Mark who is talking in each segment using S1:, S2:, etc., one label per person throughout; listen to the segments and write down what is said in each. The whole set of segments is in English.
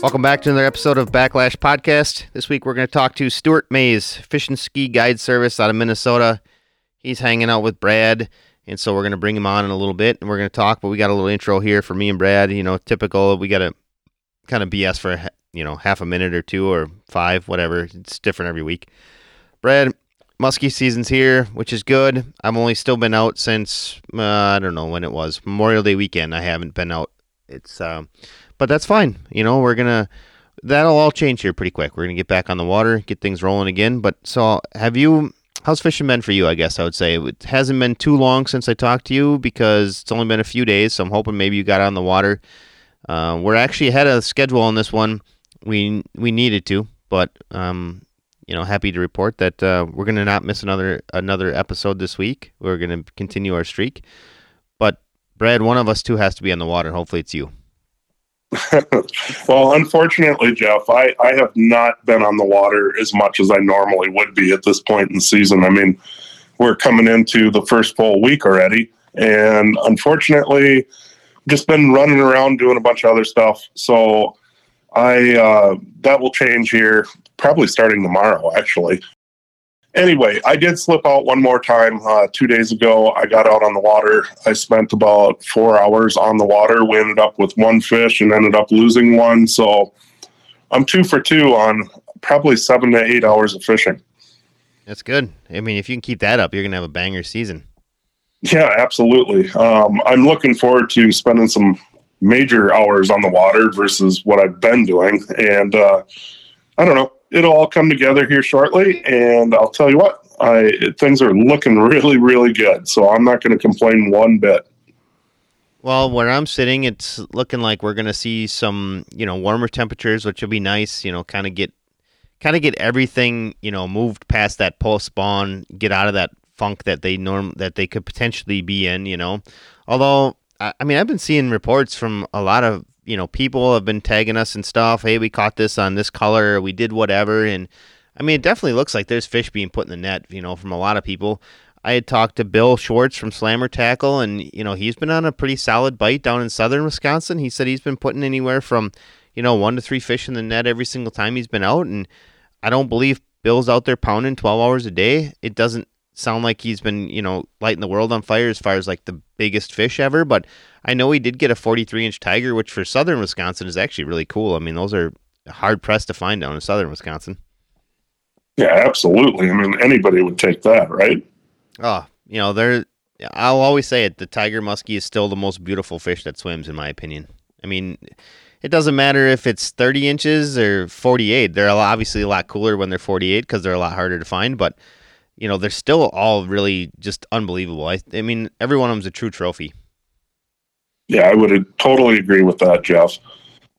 S1: Welcome back to another episode of Backlash Podcast. This week we're going to talk to Stuart Mays, Fish and Ski Guide Service out of Minnesota. He's hanging out with Brad, and so we're going to bring him on in a little bit, and we're going to talk. But we got a little intro here for me and Brad. You know, typical. We got to kind of BS for you know half a minute or two or five, whatever. It's different every week. Brad, muskie season's here, which is good. I've only still been out since uh, I don't know when it was Memorial Day weekend. I haven't been out. It's uh, but that's fine. You know, we're gonna that'll all change here pretty quick. We're gonna get back on the water, get things rolling again. But so have you? How's fishing been for you? I guess I would say it hasn't been too long since I talked to you because it's only been a few days. So I'm hoping maybe you got on the water. Uh, we're actually ahead of schedule on this one. We we needed to, but um, you know, happy to report that uh, we're gonna not miss another another episode this week. We're gonna continue our streak. But Brad, one of us two has to be on the water. Hopefully, it's you.
S2: well, unfortunately, Jeff, I, I have not been on the water as much as I normally would be at this point in the season. I mean, we're coming into the first full week already, and unfortunately, just been running around doing a bunch of other stuff. So I uh, that will change here probably starting tomorrow, actually anyway, I did slip out one more time uh, two days ago. I got out on the water. I spent about four hours on the water. We ended up with one fish and ended up losing one. So I'm two for two on probably seven to eight hours of fishing.
S1: That's good. I mean, if you can keep that up, you're going to have a banger season.
S2: Yeah, absolutely. Um, I'm looking forward to spending some major hours on the water versus what I've been doing. And uh, I don't know it'll all come together here shortly. And I'll tell you what, I things are looking really, really good. So I'm not going to complain one bit.
S1: Well, where I'm sitting, it's looking like we're going to see some, you know, warmer temperatures, which will be nice. You know, kind of get, kind of get everything, you know, moved past that post spawn, get out of that funk that they norm that they could potentially be in. You know, although I mean, I've been seeing reports from a lot of you know, people have been tagging us and stuff. Hey, we caught this on this color. We did whatever. And I mean, it definitely looks like there's fish being put in the net, you know, from a lot of people. I had talked to Bill Schwartz from Slammer Tackle, and, you know, he's been on a pretty solid bite down in southern Wisconsin. He said he's been putting anywhere from, you know, one to three fish in the net every single time he's been out. And I don't believe Bill's out there pounding 12 hours a day. It doesn't sound like he's been, you know, lighting the world on fire as far as like the biggest fish ever, but I know he did get a 43 inch tiger, which for southern Wisconsin is actually really cool. I mean, those are hard pressed to find down in southern Wisconsin.
S2: Yeah, absolutely. I mean, anybody would take that, right?
S1: Oh, you know, there. I'll always say it. The tiger muskie is still the most beautiful fish that swims, in my opinion. I mean, it doesn't matter if it's 30 inches or 48. They're obviously a lot cooler when they're 48 because they're a lot harder to find. But you know, they're still all really just unbelievable. I, I mean, every one of them's a true trophy.
S2: Yeah, I would totally agree with that, Jeff.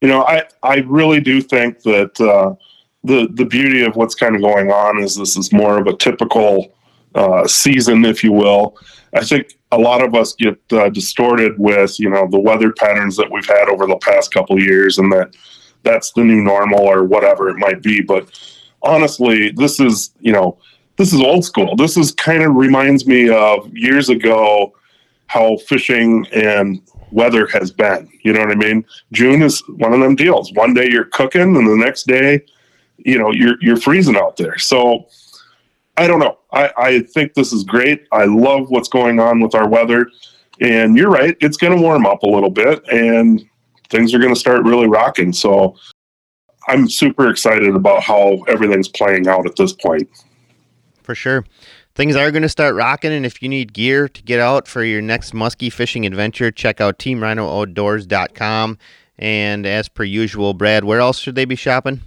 S2: You know, I, I really do think that uh, the the beauty of what's kind of going on is this is more of a typical uh, season, if you will. I think a lot of us get uh, distorted with you know the weather patterns that we've had over the past couple years, and that that's the new normal or whatever it might be. But honestly, this is you know this is old school. This is kind of reminds me of years ago how fishing and weather has been. You know what I mean? June is one of them deals. One day you're cooking, and the next day, you know, you're you're freezing out there. So I don't know. I, I think this is great. I love what's going on with our weather. And you're right, it's going to warm up a little bit and things are going to start really rocking. So I'm super excited about how everything's playing out at this point
S1: for sure. Things are going to start rocking, and if you need gear to get out for your next muskie fishing adventure, check out teamrhinooutdoors.com. And as per usual, Brad, where else should they be shopping?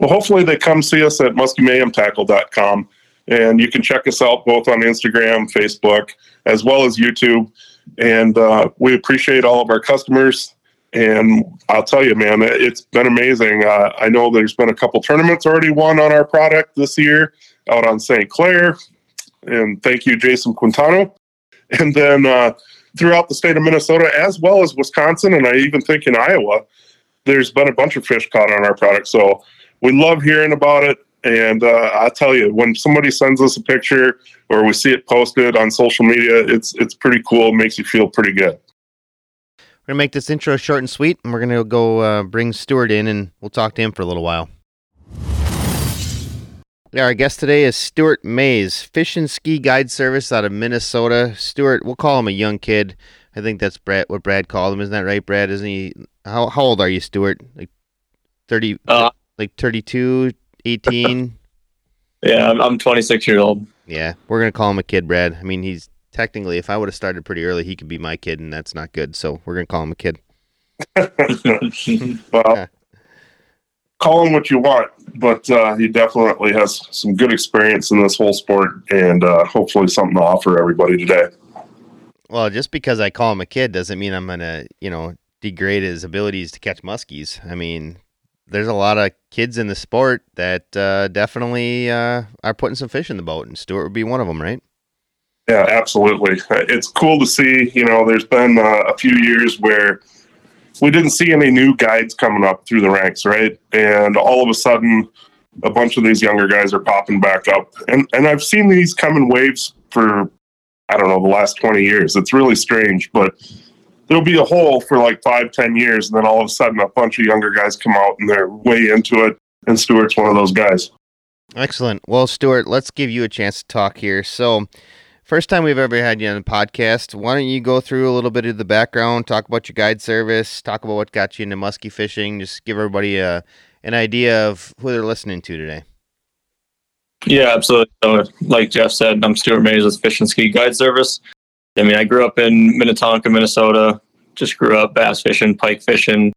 S2: Well, hopefully they come see us at muskiemayhemtackle.com. And you can check us out both on Instagram, Facebook, as well as YouTube. And uh, we appreciate all of our customers. And I'll tell you, man, it's been amazing. Uh, I know there's been a couple tournaments already won on our product this year out on St. Clair. And thank you, Jason Quintano. And then uh, throughout the state of Minnesota, as well as Wisconsin, and I even think in Iowa, there's been a bunch of fish caught on our product. So we love hearing about it. And uh, I tell you, when somebody sends us a picture or we see it posted on social media, it's it's pretty cool. It makes you feel pretty good.
S1: We're gonna make this intro short and sweet, and we're gonna go uh, bring Stuart in, and we'll talk to him for a little while. Yeah, our guest today is Stuart Mays, fish and ski guide service out of Minnesota. Stuart, we'll call him a young kid. I think that's Brad, what Brad called him. Isn't that right, Brad? Isn't he? How, how old are you, Stuart? Like 30,
S3: Uh,
S1: like 32, 18?
S3: yeah, I'm, I'm 26 years old.
S1: yeah, we're going to call him a kid, Brad. I mean, he's technically, if I would have started pretty early, he could be my kid, and that's not good. So we're going to call him a kid.
S2: well, call him what you want, but uh, he definitely has some good experience in this whole sport, and uh, hopefully something to offer everybody today.
S1: Well, just because I call him a kid doesn't mean I'm going to, you know, degrade his abilities to catch muskies. I mean, there's a lot of kids in the sport that uh, definitely uh, are putting some fish in the boat, and Stuart would be one of them, right?
S2: Yeah, absolutely. It's cool to see. You know, there's been uh, a few years where we didn't see any new guides coming up through the ranks, right? And all of a sudden, a bunch of these younger guys are popping back up, and and I've seen these come in waves for I don't know the last twenty years. It's really strange, but there'll be a hole for like five, ten years, and then all of a sudden, a bunch of younger guys come out and they're way into it. And Stuart's one of those guys.
S1: Excellent. Well, Stuart, let's give you a chance to talk here. So, first time we've ever had you on the podcast. Why don't you go through a little bit of the background, talk about your guide service, talk about what got you into muskie fishing, just give everybody a, an idea of who they're listening to today.
S3: Yeah, absolutely. So, like Jeff said, I'm Stuart Mays with Fish and Ski Guide Service. I mean, I grew up in Minnetonka, Minnesota. Just grew up bass fishing, pike fishing.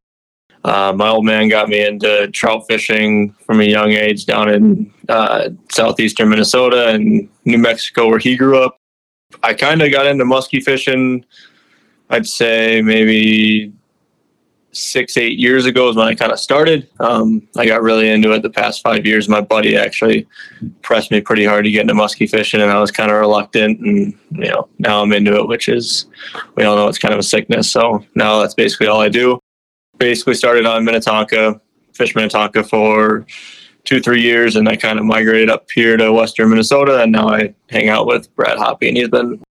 S3: Uh, my old man got me into trout fishing from a young age down in uh, southeastern Minnesota and New Mexico, where he grew up. I kind of got into muskie fishing, I'd say maybe six, eight years ago is when I kind of started. Um, I got really into it the past five years. My buddy actually pressed me pretty hard to get into muskie fishing, and I was kind of reluctant. And you know, now I'm into it, which is we all know it's kind of a sickness. So now that's basically all I do. Basically, started on Minnetonka, fished Minnetonka for two, three years, and I kind of migrated up here to Western Minnesota, and now I hang out with Brad Hoppy, and he's been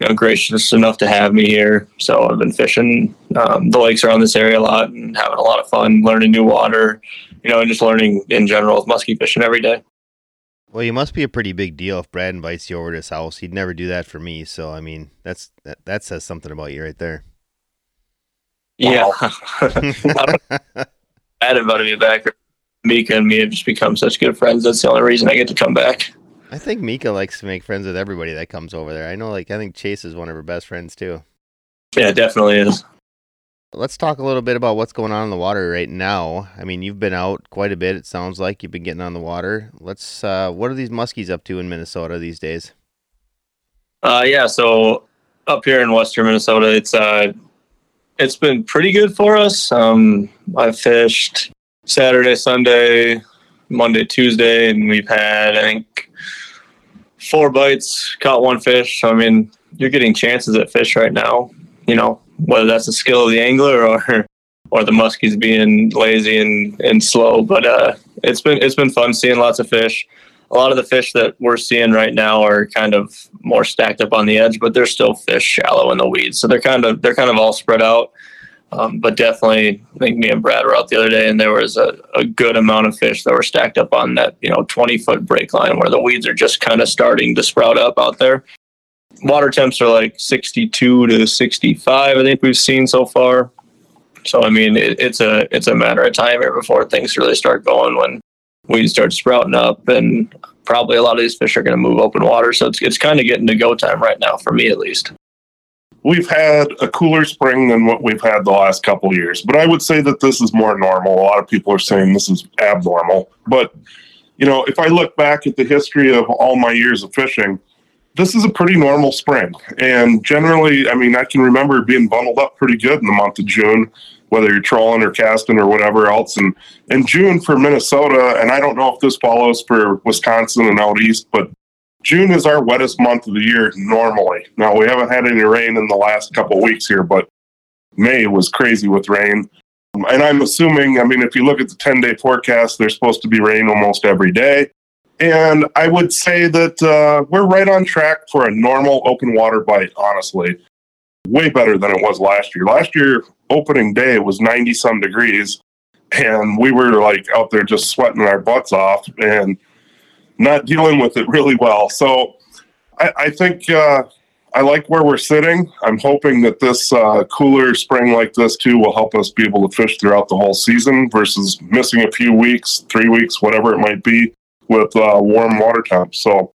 S3: you know, gracious enough to have me here. So I've been fishing um, the lakes around this area a lot and having a lot of fun, learning new water, you know, and just learning in general with muskie fishing every day.
S1: Well, you must be a pretty big deal if Brad invites you over to his house. He'd never do that for me. So, I mean, that's that, that says something about you right there.
S3: Yeah. I don't, Brad invited me back. Mika and me have just become such good friends. That's the only reason I get to come back.
S1: I think Mika likes to make friends with everybody that comes over there. I know, like, I think Chase is one of her best friends too.
S3: Yeah, it definitely is.
S1: Let's talk a little bit about what's going on in the water right now. I mean, you've been out quite a bit. It sounds like you've been getting on the water. Let's. Uh, what are these muskies up to in Minnesota these days?
S3: Uh, yeah, so up here in western Minnesota, it's uh, it's been pretty good for us. Um, I've fished Saturday, Sunday, Monday, Tuesday, and we've had I think four bites, caught one fish. I mean, you're getting chances at fish right now. You know, whether that's the skill of the angler or or the muskies being lazy and, and slow. But uh, it's been it's been fun seeing lots of fish. A lot of the fish that we're seeing right now are kind of more stacked up on the edge, but there's still fish shallow in the weeds. So they're kind of they're kind of all spread out. Um, but definitely, I think me and Brad were out the other day, and there was a, a good amount of fish that were stacked up on that you know 20 foot break line where the weeds are just kind of starting to sprout up out there. Water temps are like 62 to 65. I think we've seen so far. So I mean, it, it's a it's a matter of time here before things really start going when weeds start sprouting up, and probably a lot of these fish are going to move open water. So it's it's kind of getting to go time right now for me at least.
S2: We've had a cooler spring than what we've had the last couple years, but I would say that this is more normal. A lot of people are saying this is abnormal, but you know, if I look back at the history of all my years of fishing, this is a pretty normal spring. And generally, I mean, I can remember being bundled up pretty good in the month of June, whether you're trolling or casting or whatever else. And in June for Minnesota, and I don't know if this follows for Wisconsin and out east, but June is our wettest month of the year normally. Now we haven't had any rain in the last couple weeks here, but May was crazy with rain. And I'm assuming, I mean, if you look at the 10 day forecast, there's supposed to be rain almost every day. And I would say that uh, we're right on track for a normal open water bite, honestly. way better than it was last year. Last year, opening day, was 90 some degrees, and we were like out there just sweating our butts off and not dealing with it really well. So I, I think uh, I like where we're sitting. I'm hoping that this uh, cooler spring like this too will help us be able to fish throughout the whole season versus missing a few weeks, three weeks, whatever it might be, with uh, warm water temps. So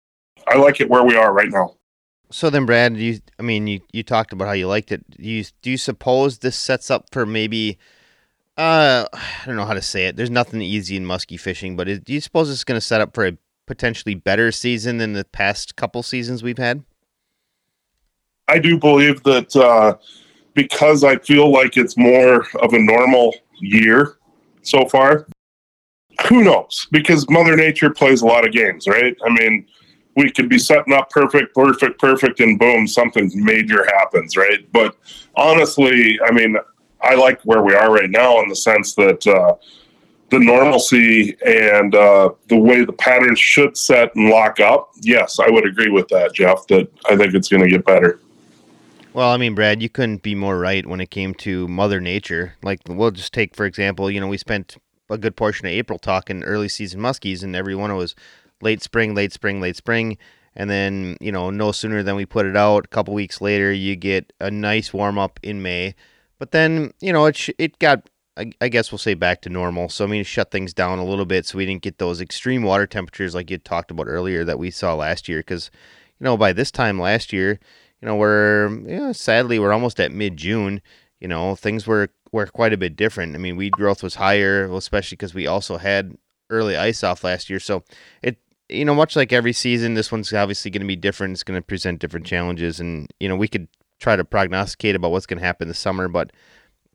S2: I like it where we are right now.
S1: So then, Brad, you I mean, you, you talked about how you liked it. Do you do you suppose this sets up for maybe? Uh, I don't know how to say it. There's nothing easy in musky fishing, but do you suppose it's going to set up for a potentially better season than the past couple seasons we've had?
S2: I do believe that uh, because I feel like it's more of a normal year so far. Who knows? Because Mother Nature plays a lot of games, right? I mean, we could be setting up perfect, perfect, perfect, and boom, something major happens, right? But honestly, I mean, I like where we are right now in the sense that uh, the normalcy and uh, the way the patterns should set and lock up. Yes, I would agree with that, Jeff. That I think it's going to get better.
S1: Well, I mean, Brad, you couldn't be more right when it came to Mother Nature. Like, we'll just take, for example, you know, we spent a good portion of April talking early season muskies, and every one was late spring, late spring, late spring. And then, you know, no sooner than we put it out, a couple weeks later, you get a nice warm up in May. But then, you know, it, sh- it got, I, guess we'll say back to normal. So, I mean, shut things down a little bit so we didn't get those extreme water temperatures like you talked about earlier that we saw last year. Because, you know, by this time last year, you know, we're know, sadly we're almost at mid June. You know, things were were quite a bit different. I mean, weed growth was higher, especially because we also had early ice off last year. So it you know, much like every season, this one's obviously going to be different. It's going to present different challenges, and you know, we could try to prognosticate about what's going to happen this summer, but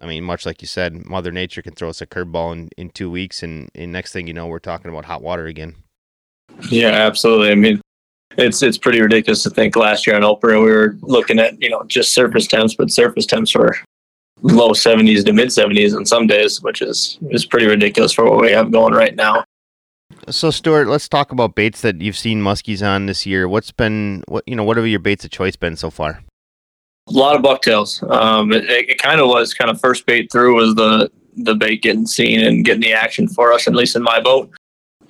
S1: I mean, much like you said, Mother Nature can throw us a curveball in, in two weeks, and, and next thing you know, we're talking about hot water again.
S3: Yeah, absolutely. I mean, it's it's pretty ridiculous to think last year on Oprah we were looking at you know just surface temps, but surface temps were low 70s to mid 70s on some days, which is is pretty ridiculous for what we have going right now.
S1: So Stuart, let's talk about baits that you've seen muskies on this year. What's been what you know? What have your baits of choice been so far?
S3: A lot of bucktails. Um, it, it kind of was kind of first bait through was the the bait getting seen and getting the action for us, at least in my boat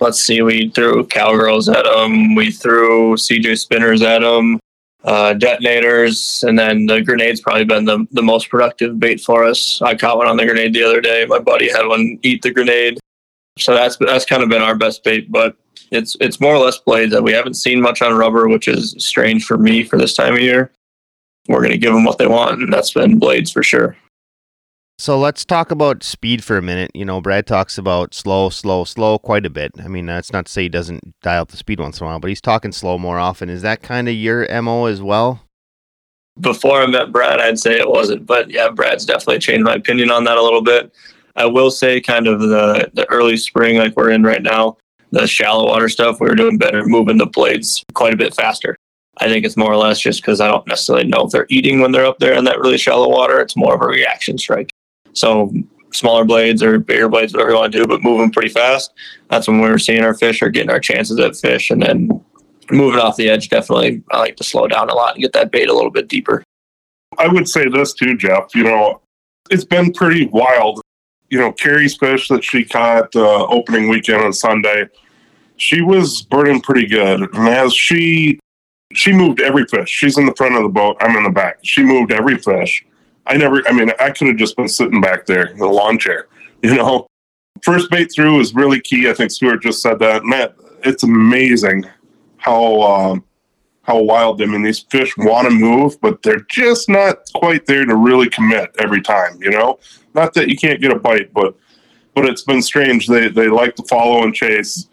S3: let's see, we threw cowgirls at them, we threw CJ spinners at them, uh, detonators, and then the grenade's probably been the, the most productive bait for us. I caught one on the grenade the other day. My buddy had one eat the grenade. So that's that's kind of been our best bait, but it's it's more or less blades that we haven't seen much on rubber, which is strange for me for this time of year. We're gonna give them what they want, and that's been blades for sure.
S1: So let's talk about speed for a minute. You know, Brad talks about slow, slow, slow quite a bit. I mean, that's not to say he doesn't dial up the speed once in a while, but he's talking slow more often. Is that kind of your MO as well?
S3: Before I met Brad, I'd say it wasn't, but yeah, Brad's definitely changed my opinion on that a little bit. I will say, kind of the the early spring, like we're in right now, the shallow water stuff, we were doing better, moving the blades quite a bit faster. I think it's more or less just because I don't necessarily know if they're eating when they're up there in that really shallow water. It's more of a reaction strike. So smaller blades or bigger blades, whatever you want to do, but moving pretty fast. That's when we are seeing our fish or getting our chances at fish. And then moving off the edge, definitely I like to slow down a lot and get that bait a little bit deeper.
S2: I would say this too, Jeff. You know, it's been pretty wild. You know, Carrie's fish that she caught uh, opening weekend on Sunday, she was burning pretty good. And as she she moved every fish. She's in the front of the boat. I'm in the back. She moved every fish. I never, I mean, I could have just been sitting back there in the lawn chair, you know. First bait through is really key. I think Stuart just said that. That it's amazing how um, how wild. I mean, these fish want to move, but they're just not quite there to really commit every time. You know, not that you can't get a bite, but but it's been strange. They they like to follow and chase,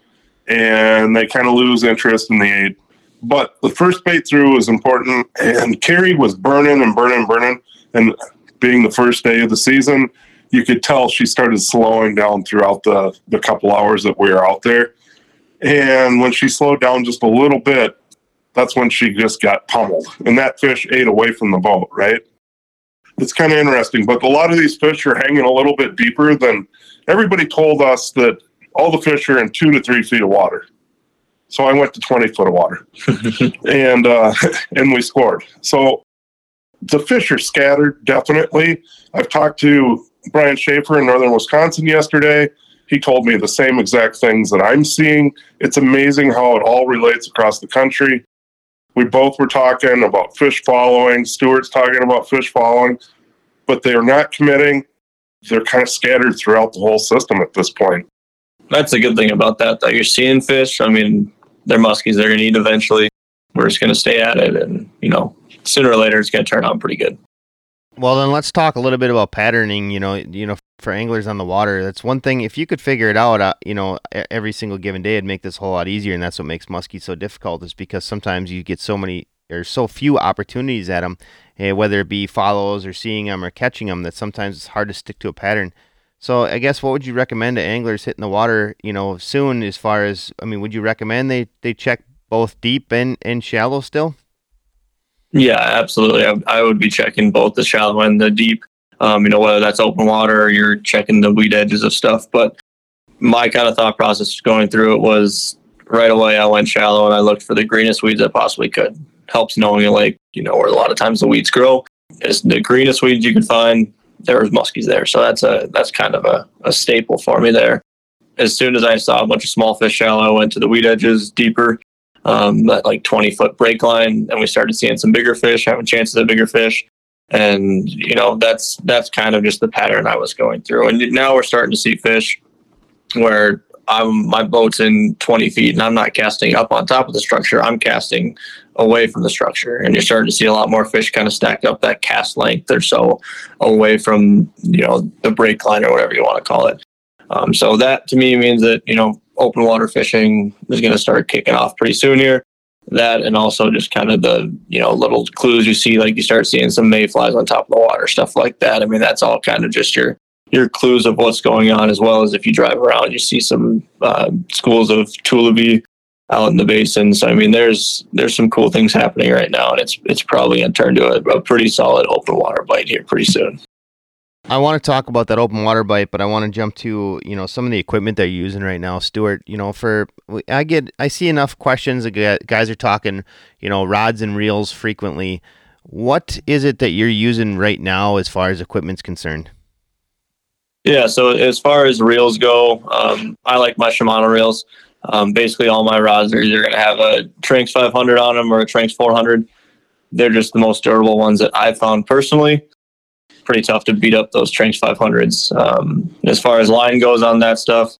S2: and they kind of lose interest in the eight. But the first bait through was important, and Carrie was burning and burning burning and being the first day of the season, you could tell she started slowing down throughout the, the couple hours that we were out there. And when she slowed down just a little bit, that's when she just got pummeled. And that fish ate away from the boat, right? It's kind of interesting. But a lot of these fish are hanging a little bit deeper than everybody told us that all the fish are in two to three feet of water. So I went to 20 foot of water and, uh, and we scored. So the fish are scattered, definitely. I've talked to Brian Schaefer in northern Wisconsin yesterday. He told me the same exact things that I'm seeing. It's amazing how it all relates across the country. We both were talking about fish following. Stuart's talking about fish following, but they're not committing. They're kind of scattered throughout the whole system at this point.
S3: That's a good thing about that. That you're seeing fish. I mean, they're muskies. They're going to eat eventually. We're just going to stay at it, and you know, sooner or later, it's going to turn out pretty good.
S1: Well, then let's talk a little bit about patterning. You know, you know, for anglers on the water, that's one thing. If you could figure it out, uh, you know, every single given day, it'd make this whole lot easier. And that's what makes muskie so difficult, is because sometimes you get so many or so few opportunities at them, eh, whether it be follows or seeing them or catching them, that sometimes it's hard to stick to a pattern. So I guess what would you recommend to anglers hitting the water, you know, soon? As far as I mean, would you recommend they they check both deep and and shallow still?
S3: Yeah, absolutely. I, I would be checking both the shallow and the deep. Um, you know, whether that's open water or you're checking the weed edges of stuff. But my kind of thought process going through it was right away I went shallow and I looked for the greenest weeds I possibly could. Helps knowing a lake, you know, where a lot of times the weeds grow. It's the greenest weeds you can find. There was muskies there. So that's a that's kind of a, a staple for me there. As soon as I saw a bunch of small fish shallow, I went to the weed edges deeper um, that like 20 foot break line, and we started seeing some bigger fish, having chances at bigger fish. And you know that's that's kind of just the pattern I was going through. And now we're starting to see fish where I'm my boat's in 20 feet and I'm not casting up on top of the structure. I'm casting away from the structure, and you're starting to see a lot more fish kind of stacked up that cast length or so away from you know the break line or whatever you want to call it. Um, so that to me means that you know open water fishing is going to start kicking off pretty soon here. That and also just kind of the you know little clues you see, like you start seeing some mayflies on top of the water, stuff like that. I mean, that's all kind of just your your clues of what's going on, as well as if you drive around, you see some uh, schools of tullibee out in the basin. So I mean, there's there's some cool things happening right now, and it's it's probably going to turn to a, a pretty solid open water bite here pretty soon.
S1: I want to talk about that open water bite, but I want to jump to you know some of the equipment they're using right now, Stuart. You know, for I get I see enough questions. Guys are talking, you know, rods and reels frequently. What is it that you're using right now as far as equipment's concerned?
S3: Yeah, so as far as reels go, um, I like my Shimano reels. Um, basically, all my rods are either going to have a Tranx 500 on them or a Tranx 400. They're just the most durable ones that I've found personally pretty tough to beat up those Tranx 500s. Um, as far as line goes on that stuff,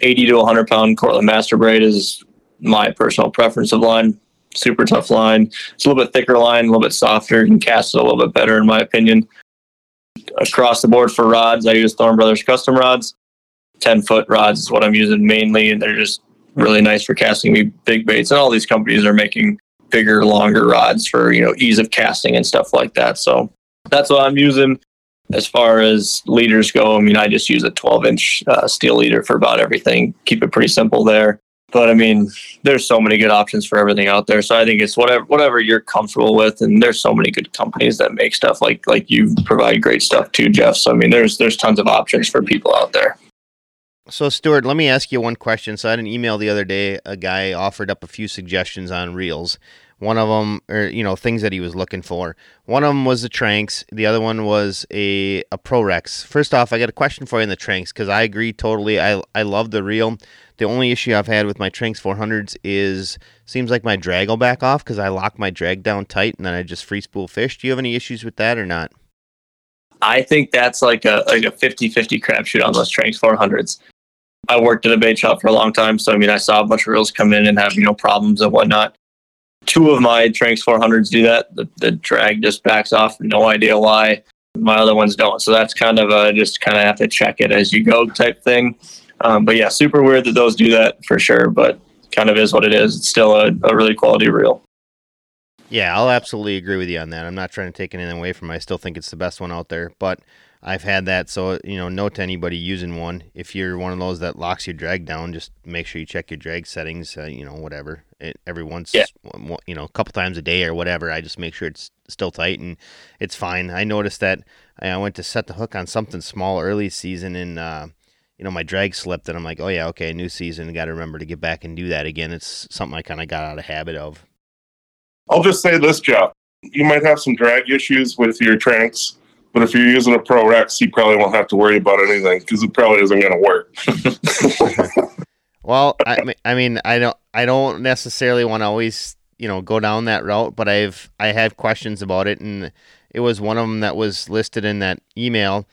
S3: 80 to 100 pound Cortland Master Braid is my personal preference of line. Super tough line. It's a little bit thicker line, a little bit softer, and casts it a little bit better, in my opinion. Across the board for rods, I use Thorne Brothers custom rods. 10 foot rods is what I'm using mainly, and they're just really nice for casting me big baits. And all these companies are making bigger, longer rods for you know ease of casting and stuff like that. So that's what I'm using. As far as leaders go, I mean, I just use a 12 inch uh, steel leader for about everything. Keep it pretty simple there. But I mean, there's so many good options for everything out there. So I think it's whatever whatever you're comfortable with, and there's so many good companies that make stuff like like you provide great stuff too, Jeff. So I mean, there's there's tons of options for people out there.
S1: So Stuart, let me ask you one question. So I had an email the other day. A guy offered up a few suggestions on reels, one of them, or you know, things that he was looking for. One of them was the Tranx. The other one was a a Pro-Rex. First off, I got a question for you in the Tranx because I agree totally. I I love the reel. The only issue I've had with my Tranx 400s is seems like my drag will back off because I lock my drag down tight and then I just free spool fish. Do you have any issues with that or not?
S3: I think that's like a like a 50-50 crapshoot on those Tranx 400s. I worked at a bait shop for a long time, so I mean I saw a bunch of reels come in and have you know problems and whatnot two of my Tranx 400s do that. The, the drag just backs off. No idea why. My other ones don't. So that's kind of a just kind of have to check it as you go type thing. Um, but yeah, super weird that those do that for sure. But kind of is what it is. It's still a, a really quality reel.
S1: Yeah, I'll absolutely agree with you on that. I'm not trying to take anything away from it. I still think it's the best one out there. But I've had that, so you know, note to anybody using one. If you're one of those that locks your drag down, just make sure you check your drag settings. Uh, you know, whatever. It, every once, yeah. you know, a couple times a day or whatever. I just make sure it's still tight and it's fine. I noticed that I went to set the hook on something small early season and. Uh, you know, my drag slipped, and I'm like, oh yeah, okay, new season, got to remember to get back and do that again. It's something I kind of got out of habit of.
S2: I'll just say this, Jeff. you might have some drag issues with your Tranx. But if you're using a Pro Rex, you probably won't have to worry about anything because it probably isn't going to work.
S1: well, I, I mean, I don't, I don't necessarily want to always, you know, go down that route, but I've, I had questions about it, and it was one of them that was listed in that email,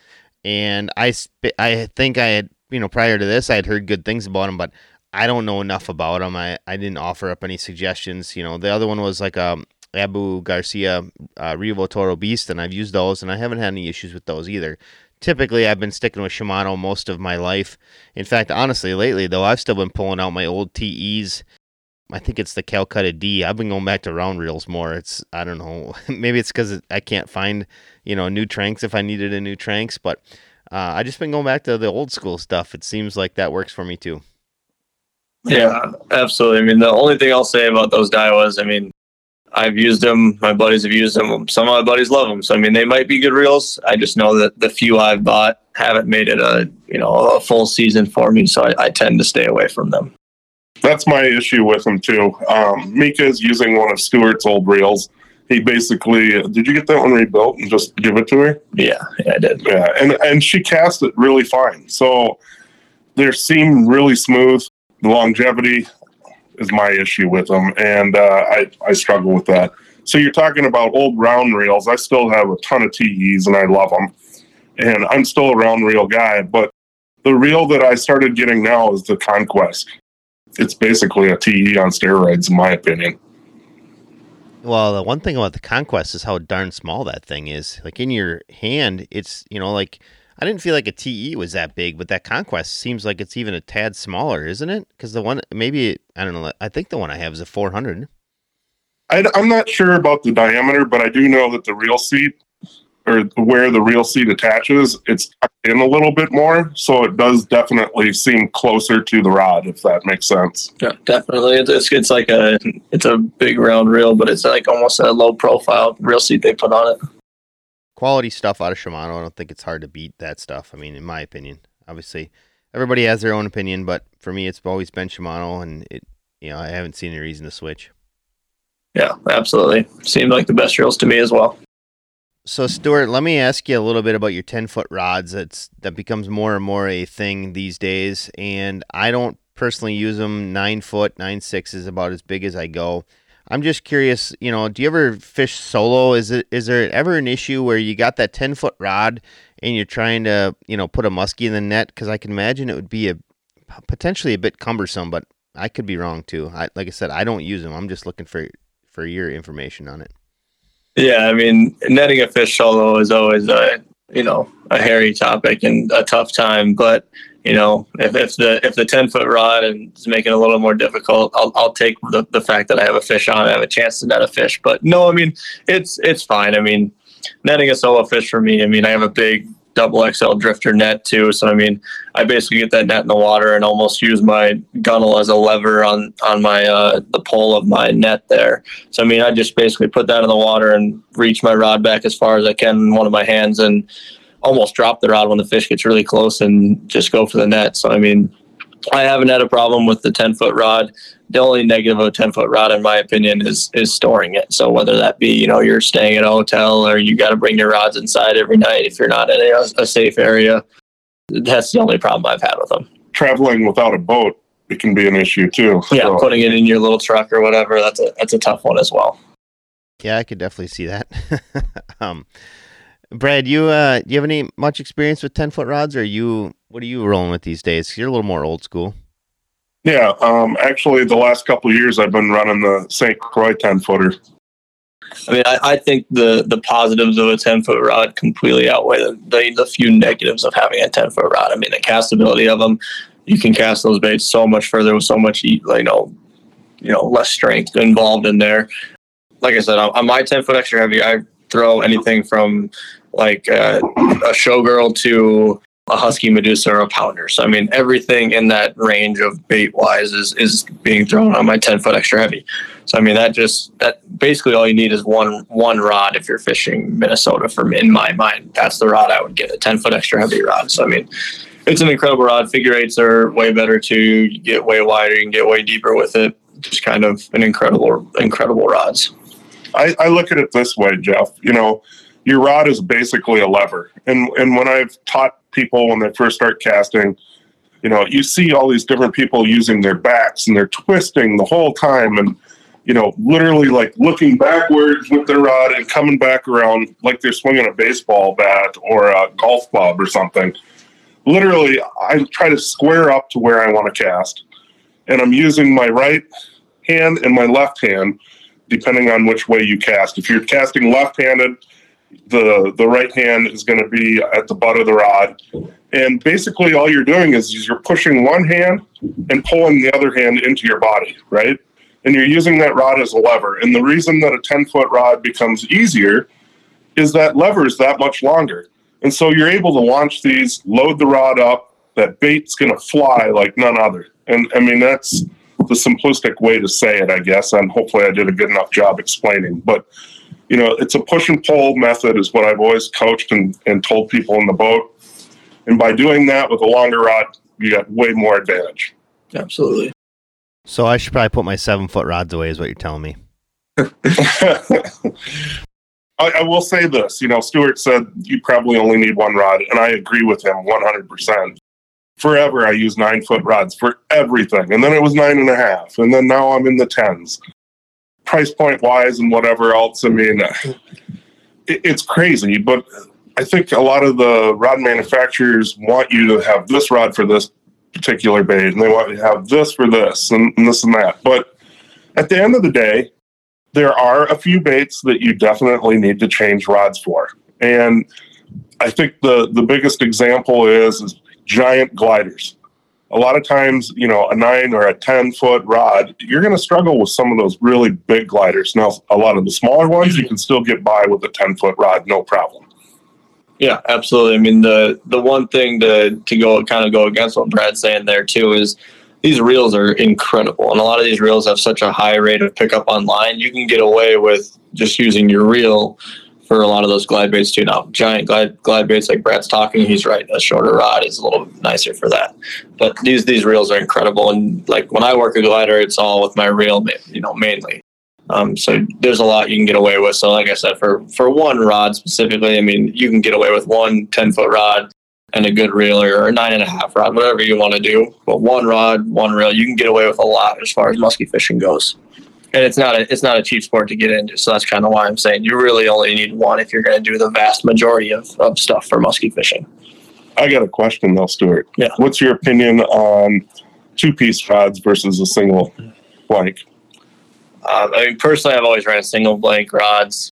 S1: and I, I think I had, you know, prior to this, I had heard good things about him, but I don't know enough about them. I, I didn't offer up any suggestions. You know, the other one was like a um, Abu Garcia uh, Toro Beast, and I've used those, and I haven't had any issues with those either. Typically, I've been sticking with Shimano most of my life. In fact, honestly, lately though, I've still been pulling out my old TEs. I think it's the Calcutta D. I've been going back to round reels more. It's I don't know. Maybe it's because I can't find you know new Tranx if I needed a new Tranx, but uh, I just been going back to the old school stuff. It seems like that works for me too.
S3: Yeah, absolutely. I mean, the only thing I'll say about those Daiwas, I mean, I've used them. My buddies have used them. Some of my buddies love them. So I mean, they might be good reels. I just know that the few I've bought haven't made it a you know a full season for me. So I, I tend to stay away from them.
S2: That's my issue with them too. Um, Mika is using one of Stuart's old reels. He basically did you get that one rebuilt and just give it to her?
S3: Yeah, yeah, I did.
S2: Yeah, and and she cast it really fine. So they seem really smooth. The longevity is my issue with them, and uh, I I struggle with that. So you're talking about old round reels. I still have a ton of TEs, and I love them, and I'm still a round reel guy. But the reel that I started getting now is the Conquest. It's basically a TE on steroids, in my opinion.
S1: Well, the one thing about the Conquest is how darn small that thing is. Like in your hand, it's you know like I didn't feel like a TE was that big, but that Conquest seems like it's even a tad smaller, isn't it? Because the one, maybe, I don't know, I think the one I have is a 400.
S2: I, am not sure about the diameter, but I do know that the reel seat or where the reel seat attaches, it's in a little bit more. So it does definitely seem closer to the rod, if that makes sense.
S3: Yeah, definitely. It's, it's like a, it's a big round reel, but it's like almost a low profile reel seat they put on it
S1: quality stuff out of Shimano. I don't think it's hard to beat that stuff. I mean, in my opinion, obviously everybody has their own opinion, but for me, it's always been Shimano, and it, you know, I haven't seen any reason to switch.
S3: Yeah, absolutely. Seemed like the best reels to me as well.
S1: So, Stuart, let me ask you a little bit about your ten foot rods. That's that becomes more and more a thing these days, and I don't personally use them. Nine foot, nine six is about as big as I go. I'm just curious, you know, do you ever fish solo? Is it is there ever an issue where you got that 10 foot rod and you're trying to, you know, put a muskie in the net? Because I can imagine it would be a potentially a bit cumbersome, but I could be wrong too. I, like I said, I don't use them. I'm just looking for for your information on it.
S3: Yeah, I mean, netting a fish solo is always a you know a hairy topic and a tough time, but you know, if, if the if the ten foot rod and is making it a little more difficult, I'll I'll take the, the fact that I have a fish on, I have a chance to net a fish. But no, I mean it's it's fine. I mean, netting a solo fish for me. I mean, I have a big double XL drifter net too. So I mean, I basically get that net in the water and almost use my gunnel as a lever on on my uh, the pole of my net there. So I mean, I just basically put that in the water and reach my rod back as far as I can in one of my hands and almost drop the rod when the fish gets really close and just go for the net. So I mean, I haven't had a problem with the 10 foot rod. The only negative of a 10 foot rod, in my opinion, is is storing it. So whether that be you know you're staying at a hotel or you got to bring your rods inside every night if you're not in a, a safe area, that's the only problem I've had with them.
S2: Traveling without a boat, it can be an issue too.
S3: Yeah, so. putting it in your little truck or whatever, that's a that's a tough one as well.
S1: Yeah, I could definitely see that. um, Brad, you uh, do you have any much experience with ten foot rods, or you what are you rolling with these days? You're a little more old school.
S2: Yeah, um, actually, the last couple years I've been running the St. Croix ten footer.
S3: I mean, I, I, think the the positives of a ten foot rod completely outweigh the, the, the few negatives of having a ten foot rod. I mean, the castability of them, you can cast those baits so much further with so much you know, you know, less strength involved in there. Like I said, on, on my ten foot extra heavy, I throw anything from like uh, a showgirl to a husky medusa or a pounder. So I mean everything in that range of bait wise is is being thrown on my ten foot extra heavy. So I mean that just that basically all you need is one one rod if you're fishing Minnesota for in my mind. That's the rod I would get, a ten foot extra heavy rod. So I mean it's an incredible rod. Figure eights are way better too. You get way wider, you can get way deeper with it. Just kind of an incredible incredible rods.
S2: I, I look at it this way, Jeff. You know, your rod is basically a lever, and and when I've taught people when they first start casting, you know, you see all these different people using their backs and they're twisting the whole time, and you know, literally like looking backwards with their rod and coming back around like they're swinging a baseball bat or a golf club or something. Literally, I try to square up to where I want to cast, and I'm using my right hand and my left hand, depending on which way you cast. If you're casting left-handed, the the right hand is going to be at the butt of the rod, and basically all you're doing is you're pushing one hand and pulling the other hand into your body, right? and you're using that rod as a lever. And the reason that a 10 foot rod becomes easier is that lever is that much longer. And so you're able to launch these, load the rod up, that bait's going to fly like none other. And I mean, that's the simplistic way to say it, I guess. And hopefully I did a good enough job explaining. But, you know, it's a push and pull method, is what I've always coached and, and told people in the boat. And by doing that with a longer rod, you got way more advantage.
S3: Absolutely.
S1: So I should probably put my seven foot rods away, is what you're telling me.
S2: I, I, will say this, you know, Stuart said you probably only need one rod, and I agree with him 100%. Forever, I use nine foot rods for everything, and then it was nine and a half, and then now I'm in the tens. Price point wise and whatever else, I mean, it, it's crazy, but I think a lot of the rod manufacturers want you to have this rod for this particular bait and they want you to have this for this and, and this and that. But at the end of the day, there are a few baits that you definitely need to change rods for. And I think the the biggest example is, is giant gliders. A lot of times, you know, a nine or a 10 foot rod, you're going to struggle with some of those really big gliders. Now, a lot of the smaller ones, you mm-hmm. can still get by with a 10 foot rod, no problem.
S3: Yeah, absolutely. I mean, the the one thing to to go kind of go against what Brad's saying there too is these reels are incredible, and a lot of these reels have such a high rate of pickup online. You can get away with just using your reel for a lot of those glide baits too. Now, giant glide glide baits like Brad's talking, he's right. A shorter rod is a little nicer for that. But these these reels are incredible, and like when I work a glider, it's all with my reel, you know, mainly. Um, so there's a lot you can get away with. So like I said, for for one rod specifically, I mean, you can get away with one 10 foot rod and a good reel or a nine and a half rod, whatever you want to do. But one rod, one reel, you can get away with a lot as far as musky fishing goes. And it's not a it's not a cheap sport to get into. So that's kind of why I'm saying you really only need one if you're going to do the vast majority of, of stuff for muskie fishing.
S2: I got a question though, Stuart.
S3: Yeah.
S2: What's your opinion on two piece rods versus a single blank?
S3: Um, I mean, personally, I've always ran single blank rods.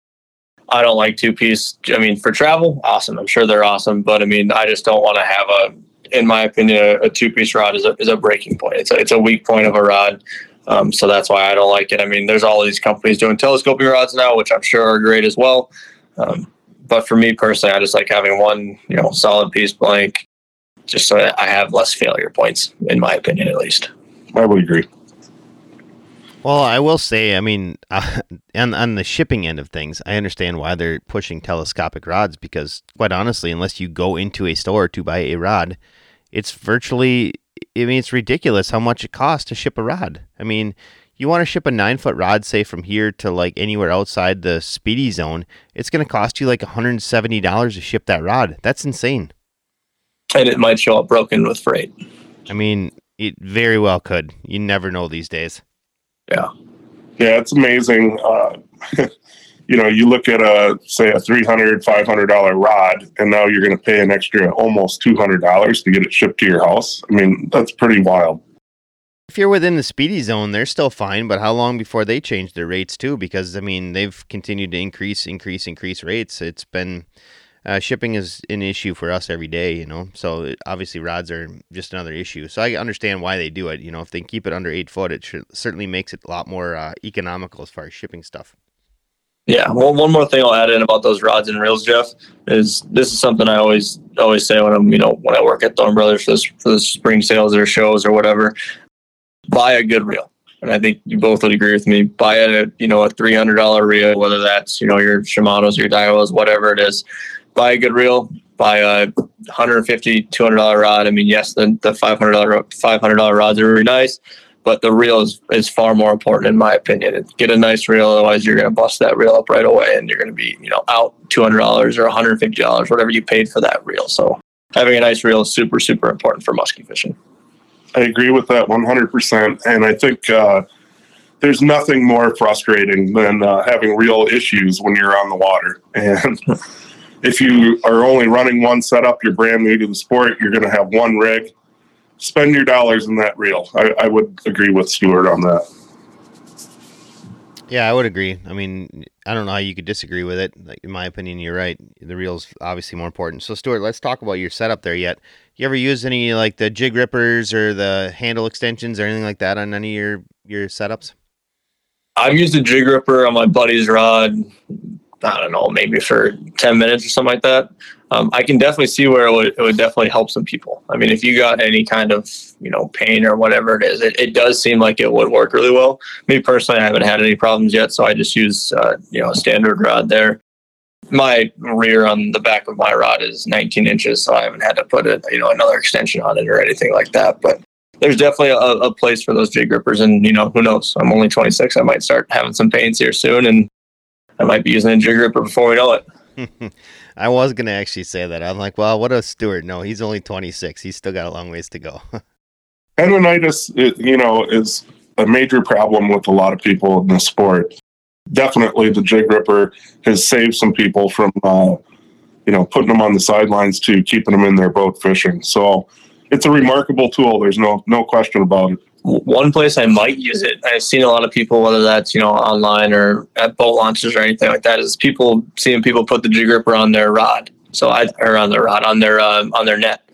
S3: I don't like two piece. I mean, for travel, awesome. I'm sure they're awesome, but I mean, I just don't want to have a, in my opinion, a, a two piece rod is a, is a breaking point. It's a, it's a weak point of a rod. Um, so that's why I don't like it. I mean, there's all these companies doing telescoping rods now, which I'm sure are great as well. Um, but for me personally, I just like having one, you know, solid piece blank, just so I have less failure points, in my opinion, at least.
S2: I would agree.
S1: Well, I will say, I mean, uh, on on the shipping end of things, I understand why they're pushing telescopic rods because, quite honestly, unless you go into a store to buy a rod, it's virtually, I mean, it's ridiculous how much it costs to ship a rod. I mean, you want to ship a nine foot rod, say from here to like anywhere outside the Spee-Dee zone, it's going to cost you like $170 to ship that rod. That's insane.
S3: And it might show up broken with freight.
S1: I mean, it very well could. You never know these days.
S3: Yeah.
S2: Yeah, it's amazing. Uh, you know, you look at a say a 300 $500 rod, and now you're going to pay an extra almost $200 to get it shipped to your house. I mean, that's pretty wild.
S1: If you're within the Spee-Dee zone, they're still fine, but how long before they change their rates too? Because I mean, they've continued to increase, increase, increase rates. It's been uh, shipping is an issue for us every day, you know. So obviously rods are just another issue. So I understand why they do it. You know, if they keep it under eight foot, it certainly makes it a lot more uh, economical as far as shipping stuff.
S3: Yeah. Well, one more thing I'll add in about those rods and reels, Jeff, is this is something I always always say when I'm you know when I work at Thorne Brothers for, this, for the spring sales or shows or whatever. Buy a good reel and I think you both would agree with me. Buy a you know a three hundred dollar reel, whether that's you know your Shimano's, or your Daiwas, whatever it is buy a good reel, buy a 150 200 dollar rod. I mean, yes, the the 500 dollar 500 dollar rods are really nice, but the reel is, is far more important in my opinion. Get a nice reel, otherwise you're going to bust that reel up right away, and you're going to be you know out two hundred dollars or one hundred fifty dollars, whatever you paid for that reel. So having a nice reel is super super important for muskie fishing.
S2: I agree with that one hundred percent, and I think. Uh, there's nothing more frustrating than uh, having real issues when you're on the water. And if you are only running one setup, you're brand new to the sport, you're going to have one rig. Spend your dollars in that reel. I, I would agree with Stuart on that.
S1: Yeah, I would agree. I mean, I don't know how you could disagree with it. Like, in my opinion, you're right. The reel's obviously more important. So, Stuart, let's talk about your setup there yet. You ever use any like the Jig Rippers or the handle extensions or anything like that on any of your your setups?
S3: I've used a jig ripper on my buddy's rod. I don't know, maybe for ten minutes or something like that. Um, I can definitely see where it would, it would definitely help some people. I mean, if you got any kind of you know pain or whatever it is, it, it does seem like it would work really well. Me personally, I haven't had any problems yet, so I just use uh, you know a standard rod there. My rear on the back of my rod is 19 inches, so I haven't had to put a you know another extension on it or anything like that. But there's definitely a, a place for those jig rippers, and you know who knows? I'm only 26. I might start having some pains here soon, and I might be using a jig ripper before we know it.
S1: I was gonna actually say that. I'm like, well, what a Stuart. No, he's only 26. He's still got a long ways to go.
S2: Tendonitis, you know, is a major problem with a lot of people in the sport. Definitely, the jig ripper has saved some people from, uh, you know, putting them on the sidelines to keeping them in their boat fishing. So it's a remarkable tool. There's no no question about it.
S3: One place I might use it, I've seen a lot of people, whether that's you know online or at boat launches or anything like that, is people seeing people put the G gripper on their rod. So I or on their rod on their uh, on their net.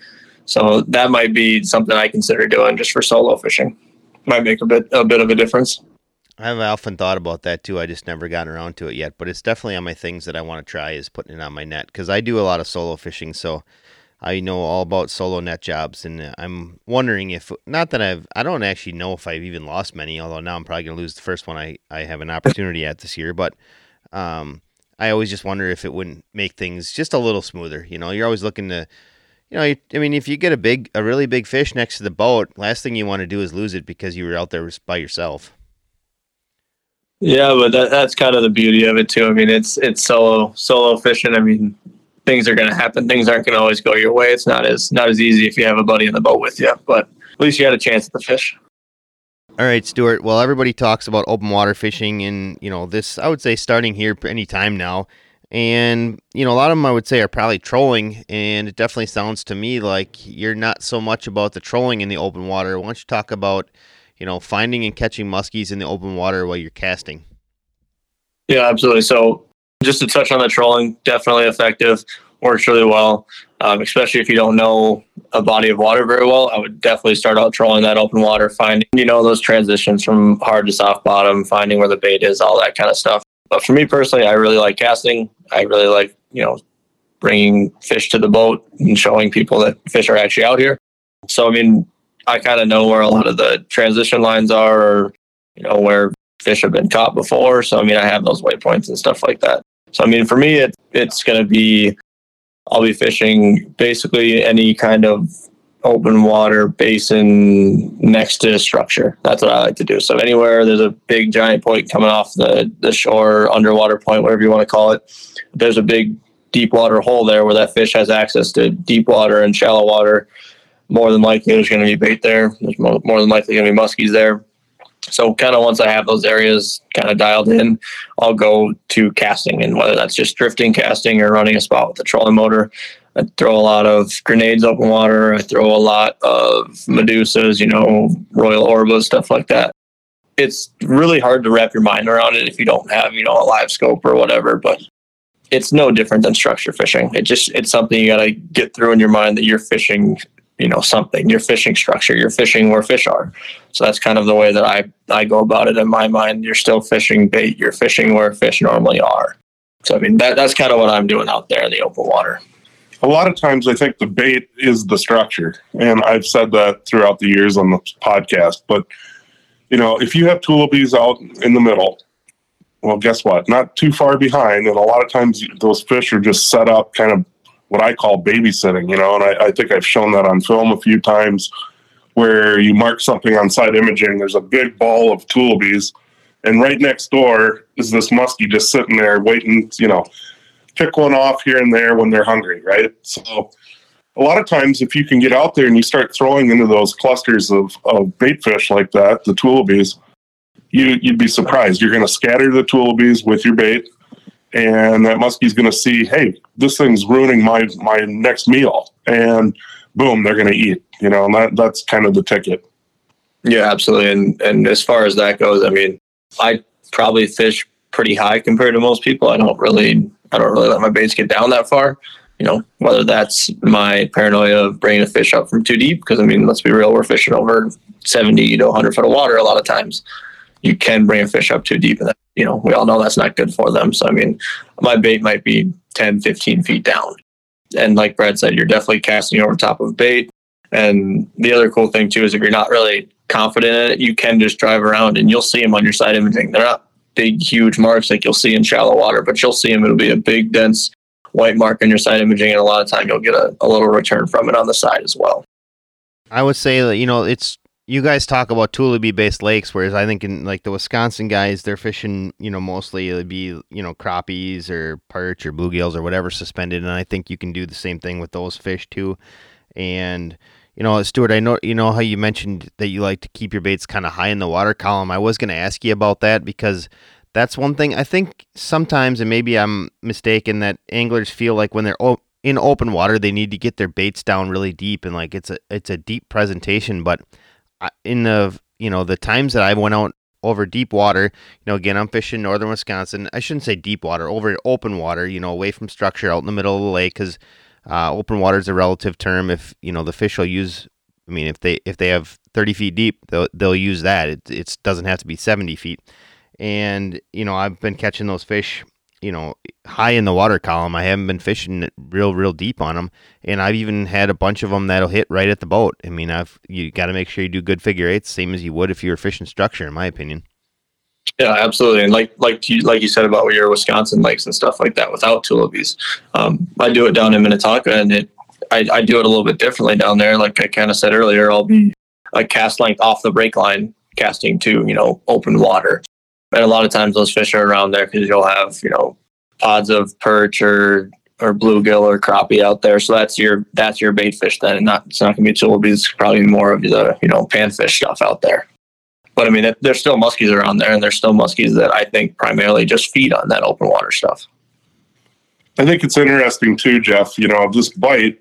S3: So that might be something I consider doing just for solo fishing. Might make a bit a bit of a difference.
S1: I've often thought about that too. I just never gotten around to it yet, but it's definitely on my things that I want to try is putting it on my net because I do a lot of solo fishing. So I know all about solo net jobs, and I'm wondering if not that I've I don't actually know if I've even lost many. Although now I'm probably gonna lose the first one I I have an opportunity at this year, but um, I always just wonder if it wouldn't make things just a little smoother. You know, you're always looking to. You know, I mean, if you get a big, a really big fish next to the boat, last thing you want to do is lose it because you were out there by yourself.
S3: Yeah, but that, that's kind of the beauty of it too. I mean, it's it's solo solo fishing. I mean, things are going to happen. Things aren't going to always go your way. It's not as not as easy if you have a buddy in the boat with you, but at least you had a chance at the fish.
S1: All right, Stuart. Well, everybody talks about open water fishing, and you know this. I would say starting here any time now, and you know a lot of them I would say are probably trolling, and it definitely sounds to me like you're not so much about the trolling in the open water. Why don't you talk about you know finding and catching muskies in the open water while you're casting?
S3: Yeah, absolutely. So just to touch on the trolling, definitely effective, works really well. Um, especially if you don't know a body of water very well, I would definitely start out trolling that open water, finding you know those transitions from hard to soft bottom, finding where the bait is, all that kind of stuff. But for me personally, I really like casting. I really like you know bringing fish to the boat and showing people that fish are actually out here. So I mean, I kind of know where a lot of the transition lines are, or you know where fish have been caught before. So I mean, I have those waypoints and stuff like that. So I mean, for me, it, it's going to be I'll be fishing basically any kind of open water basin next to structure. That's what I like to do. So anywhere there's a big giant point coming off the the shore, underwater point, whatever you want to call it, there's a big deep water hole there where that fish has access to deep water and shallow water. More than likely, there's going to be bait there. There's more, more than likely going to be muskies there. So kind of once I have those areas kind of dialed in, I'll go to casting and whether that's just drifting casting or running a spot with a trolling motor. I throw a lot of grenades open water. I throw a lot of medusas, you know, royal orbas, stuff like that. It's really hard to wrap your mind around it if you don't have, you know, a live scope or whatever, but it's no different than structure fishing. It just it's something you got to get through in your mind that you're fishing you know something your fishing structure you're fishing where fish are. So that's kind of the way that i i go about it in my mind. You're still fishing bait you're fishing where fish normally are. So i mean that, that's kind of what i'm doing out there in the open water.
S2: A lot of times i think the bait is the structure and i've said that throughout the years on the podcast but you know if you have tullibees out in the middle well guess what? Not too far behind and a lot of times those fish are just set up kind of what I call babysitting, you know, and I, I think I've shown that on film a few times where you mark something on side imaging. There's a big ball of tullibees, and right next door is this muskie just sitting there waiting. You know, pick one off here and there when they're hungry, right? So a lot of times if you can get out there and you start throwing into those clusters of, of bait fish like that, the tullibees, you, you'd be surprised. You're going to scatter the tullibees with your bait, and that muskie's going to see, hey, this thing's ruining my my next meal, and boom, they're going to eat. You know, and that that's kind of the ticket.
S3: Yeah, absolutely. And and as far as that goes, I mean, I probably fish pretty high compared to most people. I don't really I don't really let my baits get down that far. You know, whether that's my paranoia of bringing a fish up from too deep, because I mean, let's be real, we're fishing over 70 to 100 foot of water a lot of times. You can bring a fish up too deep, and that, you know, we all know that's not good for them. So, I mean, my bait might be 10, 15 feet down. And like Brad said, you're definitely casting over top of bait. And the other cool thing, too, is if you're not really confident in it, you can just drive around and you'll see them on your side imaging. They're not big, huge marks like you'll see in shallow water, but you'll see them. It'll be a big, dense white mark on your side imaging, and a lot of time you'll get a, a little return from it on the side as well.
S1: I would say that you know it's you guys talk about tullibee based lakes, whereas I think in like the Wisconsin guys, they're fishing, you know, mostly it'd be, you know, crappies or perch or bluegills or whatever suspended. And I think you can do the same thing with those fish too. And, you know, Stuart, I know, you know how you mentioned that you like to keep your baits kind of high in the water column. I was going to ask you about that because that's one thing I think sometimes, and maybe I'm mistaken, that anglers feel like when they're in open water, they need to get their baits down really deep, and like it's a it's a deep presentation. But in the you know the times that I went out over deep water, you know, again, I'm fishing northern Wisconsin. I shouldn't say deep water, over open water, you know, away from structure, out in the middle of the lake, because uh, open water is a relative term. If you know the fish will use, I mean, if they if they have 30 feet deep, they'll they'll use that. It it doesn't have to be 70 feet and you know I've been catching those fish you know high in the water column. I haven't been fishing real real deep on them, and I've even had a bunch of them that'll hit right at the boat. I mean, I've you got to make sure you do good figure eights, same as you would if you were fishing structure, in my opinion.
S3: Yeah, absolutely, and like like you like you said about your Wisconsin lakes and stuff like that without tullibees. Um, I do it down in Minnetonka, and it I, I do it a little bit differently down there. Like I kind of said earlier, I'll be a cast length off the break line casting to you know open water and a lot of times those fish are around there because you'll have you know pods of perch or or bluegill or crappie out there. So that's your that's your bait fish then, and not it's not gonna be. It's probably more of the you know panfish stuff out there. But I mean, there's still muskies around there, and there's still muskies that I think primarily just feed on that open water stuff.
S2: I think it's interesting too, Jeff. You know, this bite,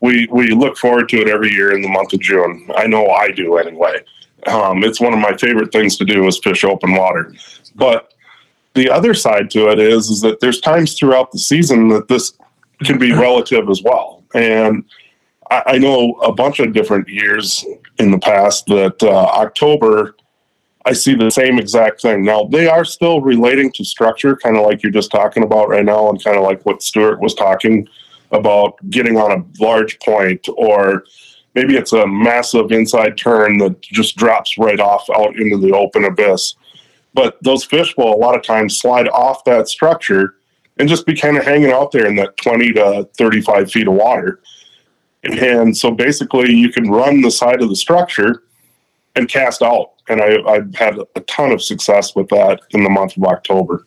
S2: we we look forward to it every year in the month of June. I know I do anyway. Um, it's one of my favorite things to do is fish open water. But the other side to it is is that there's times throughout the season that this can be relative as well. And I, I know a bunch of different years in the past that uh, October I see the same exact thing. Now they are still relating to structure, kind of like you're just talking about right now, and kind of like what Stuart was talking about getting on a large point or maybe it's a massive inside turn that just drops right off out into the open abyss. But those fish will a lot of times slide off that structure and just be kind of hanging out there in that 20 to 35 feet of water. And so basically, you can run the side of the structure and cast out. And I, I've had a ton of success with that in the month of October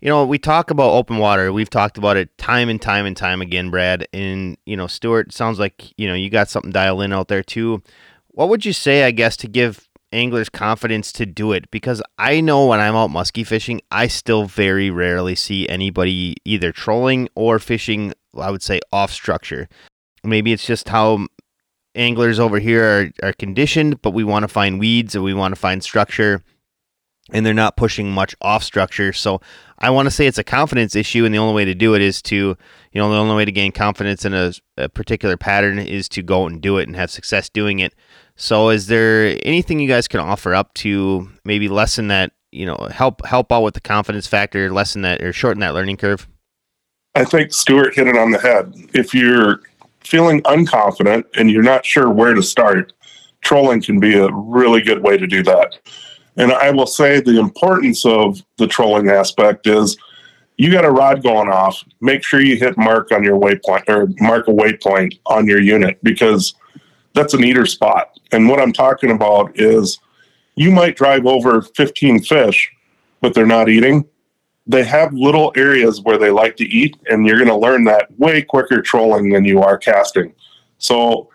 S1: you know, we talk about open water. We've talked about it time and time and time again, Brad. And, you know, Stuart, sounds like, you know, you got something dialed in out there too. What would you say, I guess, to give anglers confidence to do it? Because I know when I'm out musky fishing, I still very rarely see anybody either trolling or fishing, I would say, off structure. Maybe it's just how anglers over here are, are conditioned, but we want to find weeds and we want to find structure and they're not pushing much off structure. So I want to say it's a confidence issue, and the only way to do it is to, you know, the only way to gain confidence in a, a particular pattern is to go and do it and have success doing it. So, is there anything you guys can offer up to maybe lessen that, you know, help help out with the confidence factor, lessen that or shorten that learning curve?
S2: I think Stuart hit it on the head. If you're feeling unconfident and you're not sure where to start, trolling can be a really good way to do that. And I will say the importance of the trolling aspect is you got a rod going off. Make sure you hit mark on your waypoint or mark a waypoint on your unit because that's an eater spot. And what I'm talking about is you might drive over 15 fish, but they're not eating. They have little areas where they like to eat, and you're going to learn that way quicker trolling than you are casting. So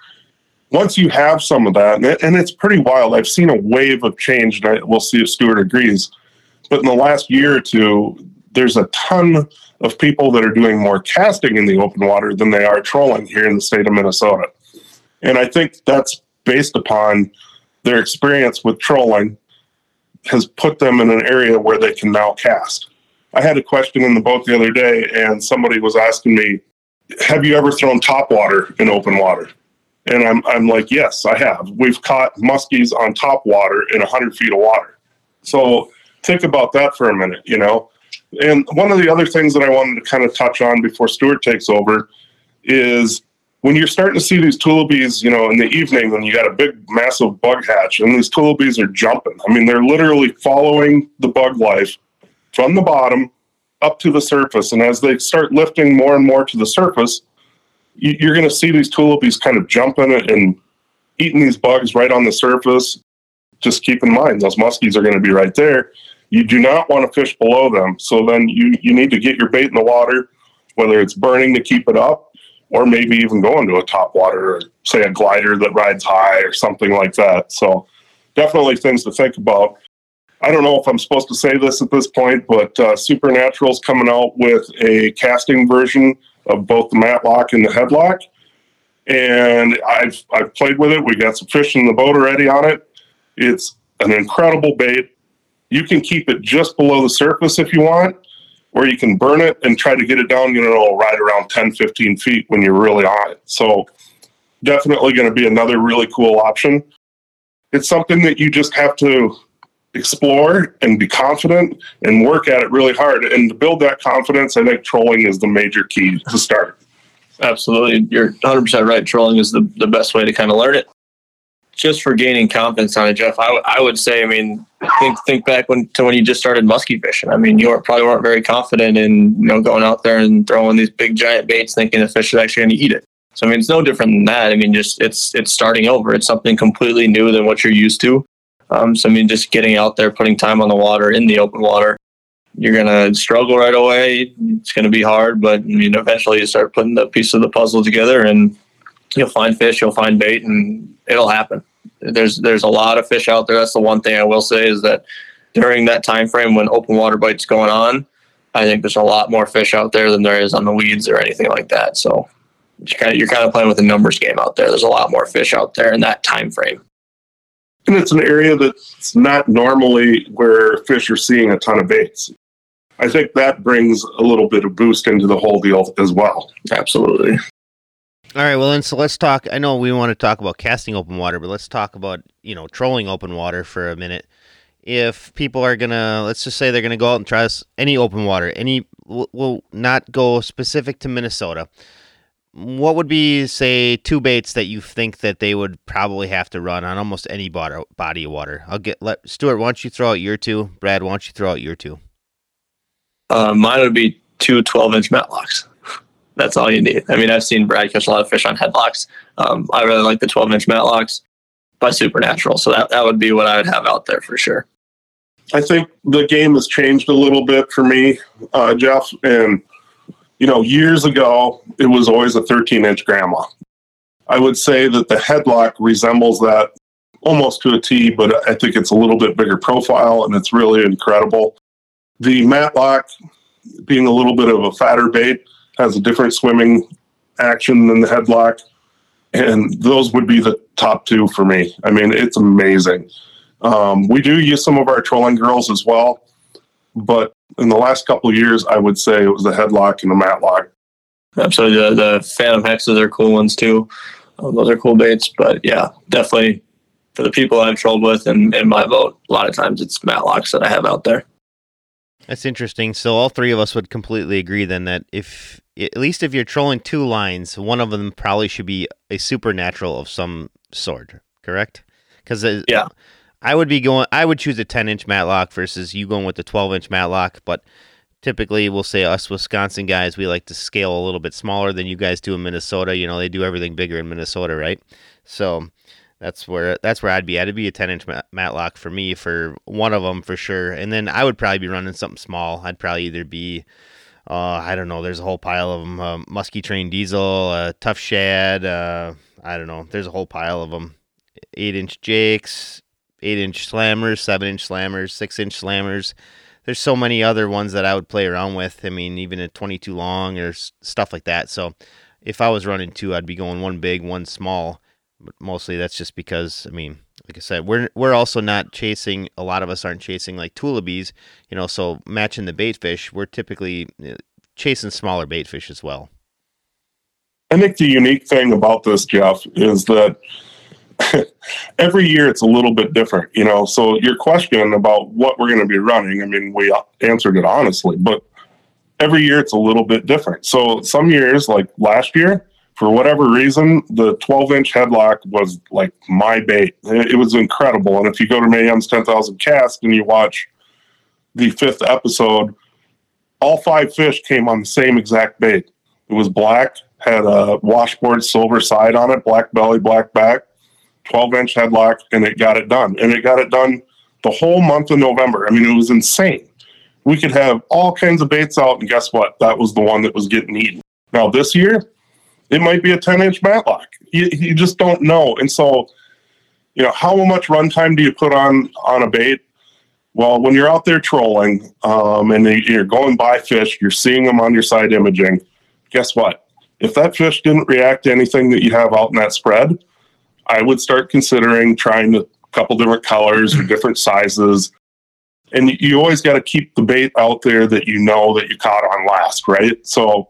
S2: once you have some of that, and it's pretty wild, I've seen a wave of change, and I, we'll see if Stuart agrees. But in the last year or two, there's a ton of people that are doing more casting in the open water than they are trolling here in the state of Minnesota. And I think that's based upon their experience with trolling has put them in an area where they can now cast. I had a question in the boat the other day, and somebody was asking me, Have you ever thrown top water in open water? And I'm, I'm like, Yes, I have. We've caught muskies on top water in 100 feet of water. So think about that for a minute, you know? And one of the other things that I wanted to kind of touch on before Stuart takes over is when you're starting to see these tullibees, you know, in the evening when you got a big, massive bug hatch and these tullibees are jumping. I mean, they're literally following the bug life from the bottom up to the surface. And as they start lifting more and more to the surface, you're going to see these tullibees kind of jumping it and eating these bugs right on the surface. Just keep in mind, those muskies are going to be right there. You do not want to fish below them. So then you, you need to get your bait in the water, whether it's burning to keep it up, or maybe even go into a top water, or say a glider that rides high or something like that. So definitely things to think about. I don't know if I'm supposed to say this at this point, but uh, Supernatural's coming out with a casting version of both the matlock and the headlock. And I've I've played with it. We got some fish in the boat already on it. It's an incredible bait. You can keep it just below the surface if you want, or you can burn it and try to get it down, you know, right around 10, 15 feet when you're really on it. So definitely going to be another really cool option. It's something that you just have to explore and be confident and work at it really hard. And to build that confidence, I think trolling is the major key to start.
S3: Absolutely. You're 100% right. Trolling is the, the best way to kind of learn it. Just for gaining confidence on it, Jeff, I, w- I would say, I mean, think think back when to when you just started muskie fishing. I mean, you were, probably weren't very confident in you know going out there and throwing these big giant baits, thinking the fish is actually going to eat it. So I mean, it's no different than that. I mean, just it's it's starting over. It's something completely new than what you're used to. Um, so I mean, just getting out there, putting time on the water in the open water, you're gonna struggle right away. It's gonna be hard, but I mean, eventually you start putting the piece of the puzzle together, and you'll find fish, you'll find bait, and it'll happen. There's there's a lot of fish out there. That's the one thing I will say is that during that time frame when open water bites going on, I think there's a lot more fish out there than there is on the weeds or anything like that. So you're kind of, you're kind of playing with a numbers game out there. There's a lot more fish out there in that time frame
S2: and it's an area that's not normally where fish are seeing a ton of baits. I think that brings a little bit of boost into the whole deal as well.
S3: Absolutely.
S1: All right, well then, so let's talk. I know we want to talk about casting open water, but let's talk about you know trolling open water for a minute. If people are gonna, let's just say they're gonna go out and try any open water, any will not go specific to Minnesota what would be say two baits that you think that they would probably have to run on almost any body of water? I'll get let Stuart. Why don't you throw out your two? Brad, why don't you throw out your two?
S3: Uh, mine would be two 12 inch matlocks. That's all you need. I mean, I've seen Brad catch a lot of fish on headlocks. Um, I really like the 12 inch matlocks by Supernatural. So that, that would be what I would have out there for sure.
S2: I think the game has changed a little bit for me, uh, Jeff. And you know, years ago, it was always a 13 inch grandma. I would say that the headlock resembles that almost to a T, but I think it's a little bit bigger profile and it's really incredible. The matlock, being a little bit of a fatter bait, has a different swimming action than the headlock. And those would be the top two for me. I mean, it's amazing. Um, we do use some of our trolling girls as well, but in the last couple of years, I would say it was the headlock and the matlock.
S3: Absolutely, the, the Phantom Hexes are cool ones too. Um, those are cool baits, but yeah, definitely for the people I've trolled with and in my vote, a lot of times it's matlocks that I have out there.
S1: That's interesting. So all three of us would completely agree then that if at least if you're trolling two lines, one of them probably should be a supernatural of some sort, correct? Because
S3: yeah,
S1: I would be going. I would choose a 10 inch matlock versus you going with the 12 inch matlock. But typically, we'll say us Wisconsin guys, we like to scale a little bit smaller than you guys do in Minnesota. You know, they do everything bigger in Minnesota, right? So that's where that's where I'd be. I'd be a 10 inch matlock for me for one of them for sure. And then I would probably be running something small. I'd probably either be uh, I don't know. There's a whole pile of them. Uh, Muskie Train Diesel, uh, Tough Shad. Uh, I don't know. There's a whole pile of them. Eight inch Jakes, eight inch slammers, seven inch slammers, six inch slammers. There's so many other ones that I would play around with. I mean, even a 22 long or stuff like that. So if I was running two, I'd be going one big, one small. But mostly that's just because, I mean, like I said, we're we're also not chasing. A lot of us aren't chasing like tullibees, you know. So matching the bait fish, we're typically uh, chasing smaller bait fish as well.
S2: I think the unique thing about this, Jeff, is that every year it's a little bit different, you know. So your question about what we're going to be running, I mean, we answered it honestly, but every year it's a little bit different. So some years, like last year, for whatever reason, the 12 inch headlock was like my bait. It was incredible. And if you go to Mayhem's 10,000 cast and you watch the fifth episode, all five fish came on the same exact bait. It was black, had a washboard silver side on it, black belly, black back, 12 inch headlock, and it got it done. And it got it done the whole month of November. I mean, it was insane. We could have all kinds of baits out, and guess what? That was the one that was getting eaten. Now, this year, it might be a 10 inch matlock. You, you just don't know. And so, you know, how much runtime do you put on on a bait? Well, when you're out there trolling um, and you're going by fish, you're seeing them on your side imaging. Guess what? If that fish didn't react to anything that you have out in that spread, I would start considering trying a couple different colors or different sizes. And you always got to keep the bait out there that you know that you caught on last, right? So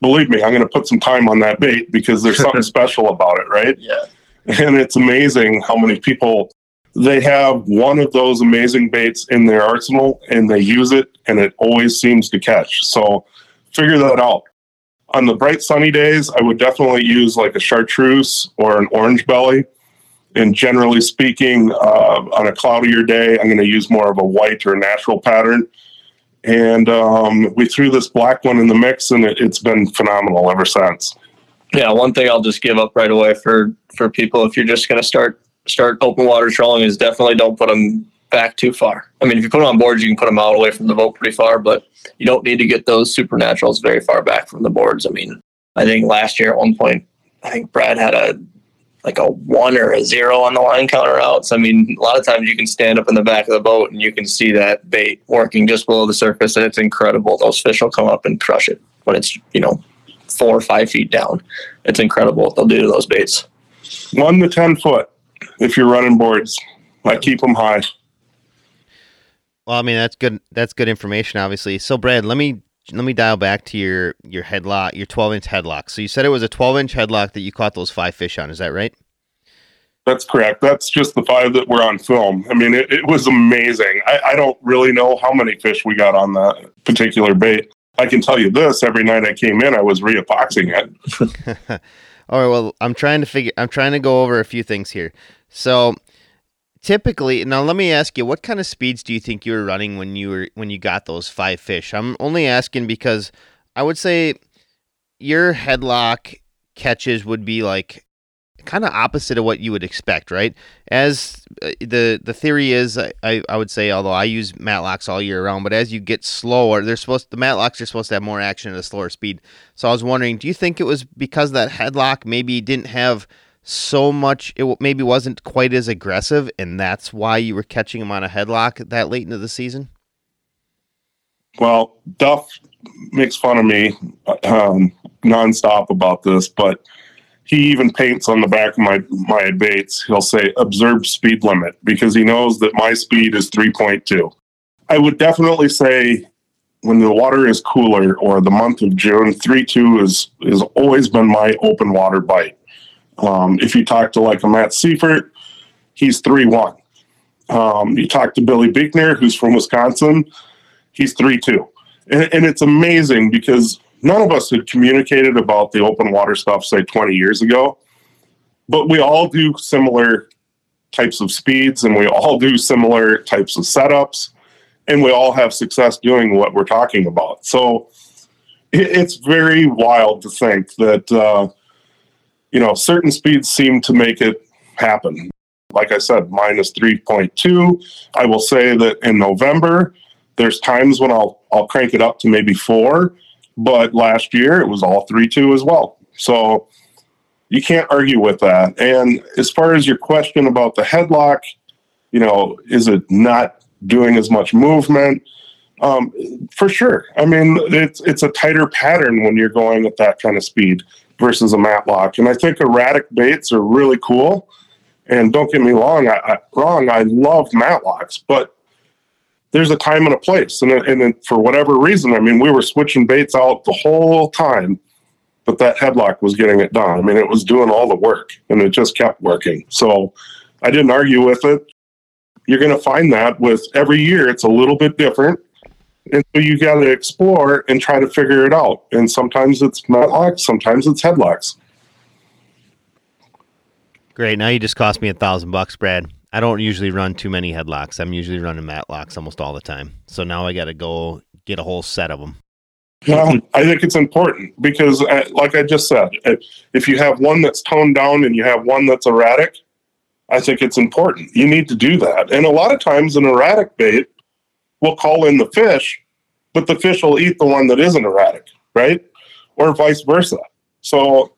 S2: believe me, I'm going to put some time on that bait because there's something special about it, right?
S3: Yeah.
S2: And it's amazing how many people they have one of those amazing baits in their arsenal and they use it and it always seems to catch. So figure that out. On the bright sunny days, I would definitely use like a chartreuse or an orange belly. And generally speaking, uh, on a cloudier day, I'm going to use more of a white or a natural pattern and um, we threw this black one in the mix, and it, has been phenomenal ever since.
S3: Yeah, one thing I'll just give up right away for for people if you're just going to start start open water trolling is definitely don't put them back too far. I mean, if you put them on boards, you can put them out away from the boat pretty far, but you don't need to get those supernaturals very far back from the boards. I mean, I think last year at one point, I think Brad had a like a one or a zero on the line counter outs. I mean, a lot of times you can stand up in the back of the boat and you can see that bait working just below the surface, and it's incredible. Those fish will come up and crush it when it's you know four or five feet down. It's incredible what they'll do to those baits.
S2: One to ten foot if you're running boards. I keep them high.
S1: Well, I mean that's good. That's good information, obviously. So, Brad, let me let me dial back to your your headlock, your 12 inch headlock. So you said it was a 12 inch headlock that you caught those five fish on. Is that right?
S2: That's correct. That's just the five that were on film. I mean, it, it was amazing. I, I don't really know how many fish we got on that particular bait. I can tell you this: every night I came in, I was reepoxying
S1: it. All right. Well, I'm trying to figure. I'm trying to go over a few things here. So typically now let me ask you what kind of speeds do you think you were running when you were when you got those five fish? I'm only asking because i would say your headlock catches would be like kind of opposite of what you would expect right? As uh, the the theory is I, I would say although i use matlocks all year round but as you get slower they're supposed the matlocks are supposed to have more action at a slower speed. So i was wondering do you think it was because that headlock maybe didn't have so much it maybe wasn't quite as aggressive and that's why you were catching him on a headlock that late into the season?
S2: Well duff makes fun of me um, nonstop about this but he even paints on the back of my my baits. He'll say observed speed limit because he knows that my speed is 3.2 i would definitely say when the water is cooler or the month of june 3.2 is is always been my open water bite um, if you talk to like a Matt Seifert, he's 3 1. Um, you talk to Billy Bickner, who's from Wisconsin, he's 3 2. And, and it's amazing because none of us had communicated about the open water stuff, say 20 years ago, but we all do similar types of speeds and we all do similar types of setups and we all have success doing what we're talking about. So it, it's very wild to think that. Uh, you know, certain speeds seem to make it happen. Like I said, minus 3.2. I will say that in November, there's times when I'll I'll crank it up to maybe four, but last year it was all three two as well. So you can't argue with that. And as far as your question about the headlock, you know, is it not doing as much movement? Um, for sure. I mean, it's it's a tighter pattern when you're going at that kind of speed versus a matlock. And I think erratic baits are really cool. And don't get me wrong, I, I wrong. I love matlocks, but there's a time and a place. And, and for whatever reason, I mean, we were switching baits out the whole time, but that headlock was getting it done. I mean, it was doing all the work and it just kept working. So I didn't argue with it. You're going to find that with every year, it's a little bit different. And so you got to explore and try to figure it out. And sometimes it's matlocks, sometimes it's headlocks.
S1: Great. Now you just cost me a thousand bucks, Brad. I don't usually run too many headlocks. I'm usually running matlocks almost all the time. So now I got to go get a whole set of them.
S2: Well, I think it's important because, uh, like I just said, if you have one that's toned down and you have one that's erratic, I think it's important. You need to do that. And a lot of times, an erratic bait will call in the fish, but the fish will eat the one that isn't erratic, right? Or vice versa. So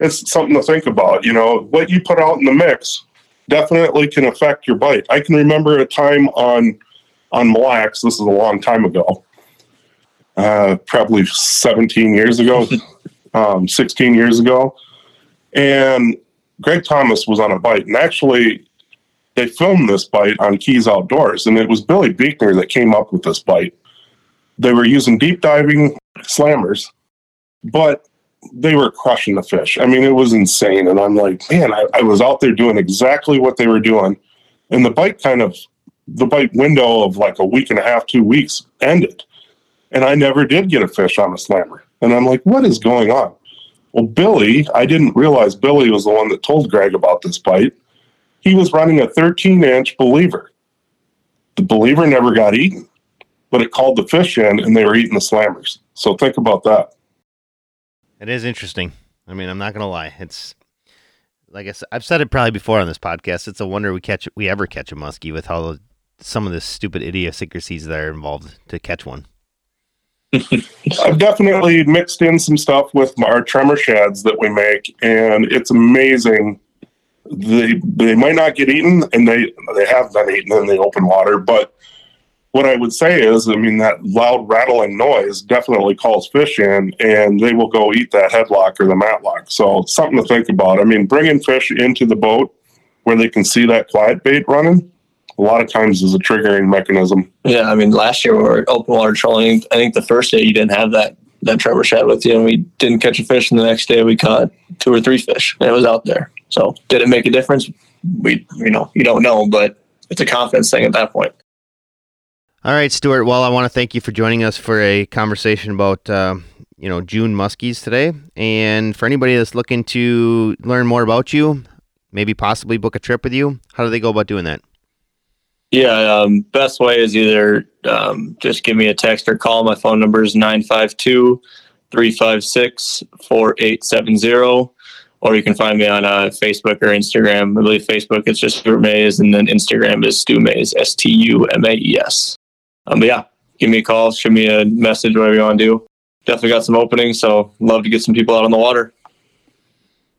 S2: it's something to think about. You know, what you put out in the mix definitely can affect your bite. I can remember a time on on Mille Lacs. This is a long time ago, uh, probably 17 years ago, um, 16 years ago, and Greg Thomas was on a bite, and actually they filmed this bite on Keys Outdoors, and it was Billy Beekner that came up with this bite. They were using deep diving slammers, but they were crushing the fish. I mean, it was insane. And I'm like, man, I, I was out there doing exactly what they were doing. And the bite kind of, the bite window of like a week and a half, two weeks ended. And I never did get a fish on a slammer. And I'm like, what is going on? Well, Billy, I didn't realize Billy was the one that told Greg about this bite. He was running a 13 inch believer. The believer never got eaten, but it called the fish in and they were eating the slammers. So think about that.
S1: It is interesting. I mean, I'm not gonna lie. It's like I said, I've said it probably before on this podcast. It's a wonder we catch we ever catch a muskie with how some of the stupid idiosyncrasies that are involved to catch one.
S2: I've definitely mixed in some stuff with our tremor shads that we make, and it's amazing. They they might not get eaten, and they they have been eaten in the open water, but what I would say is, I mean, that loud rattling noise definitely calls fish in, and they will go eat that headlock or the matlock. So something to think about. I mean, bringing fish into the boat where they can see that quiet bait running, a lot of times is a triggering mechanism.
S3: Yeah, I mean, last year we were open water trolling. I think the first day you didn't have that that tremor shad with you, and we didn't catch a fish. And the next day we caught two or three fish, and it was out there. So did it make a difference? We, you know, you don't know, but it's a confidence thing at that point.
S1: All right, Stuart. Well, I want to thank you for joining us for a conversation about uh, you know June muskies today. And for anybody that's looking to learn more about you, maybe possibly book a trip with you, how do they go about doing that?
S3: Yeah, um, best way is either um, just give me a text or call. My phone number is 952 356 4870. Or you can find me on uh, Facebook or Instagram. I believe Facebook is just Stuart Maes, and then Instagram is Stu Maes, S T U M A E S. Um, but yeah, give me a call, shoot me a message, whatever you want to do. Definitely got some openings, so love to get some people out on the water.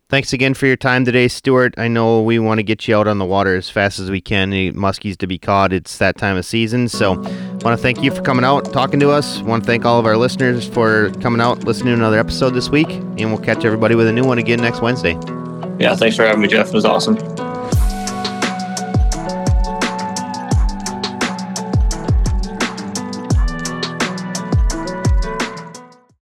S1: Thanks again for your time today, Stuart. I know we want to get you out on the water as fast as we can. Muskies to be caught. It's that time of season. So, I want to thank you for coming out, talking to us. Want to thank all of our listeners for coming out, listening to another episode this week. And we'll catch everybody with a new one again next Wednesday.
S3: Yeah, thanks for having me, Jeff. It was awesome.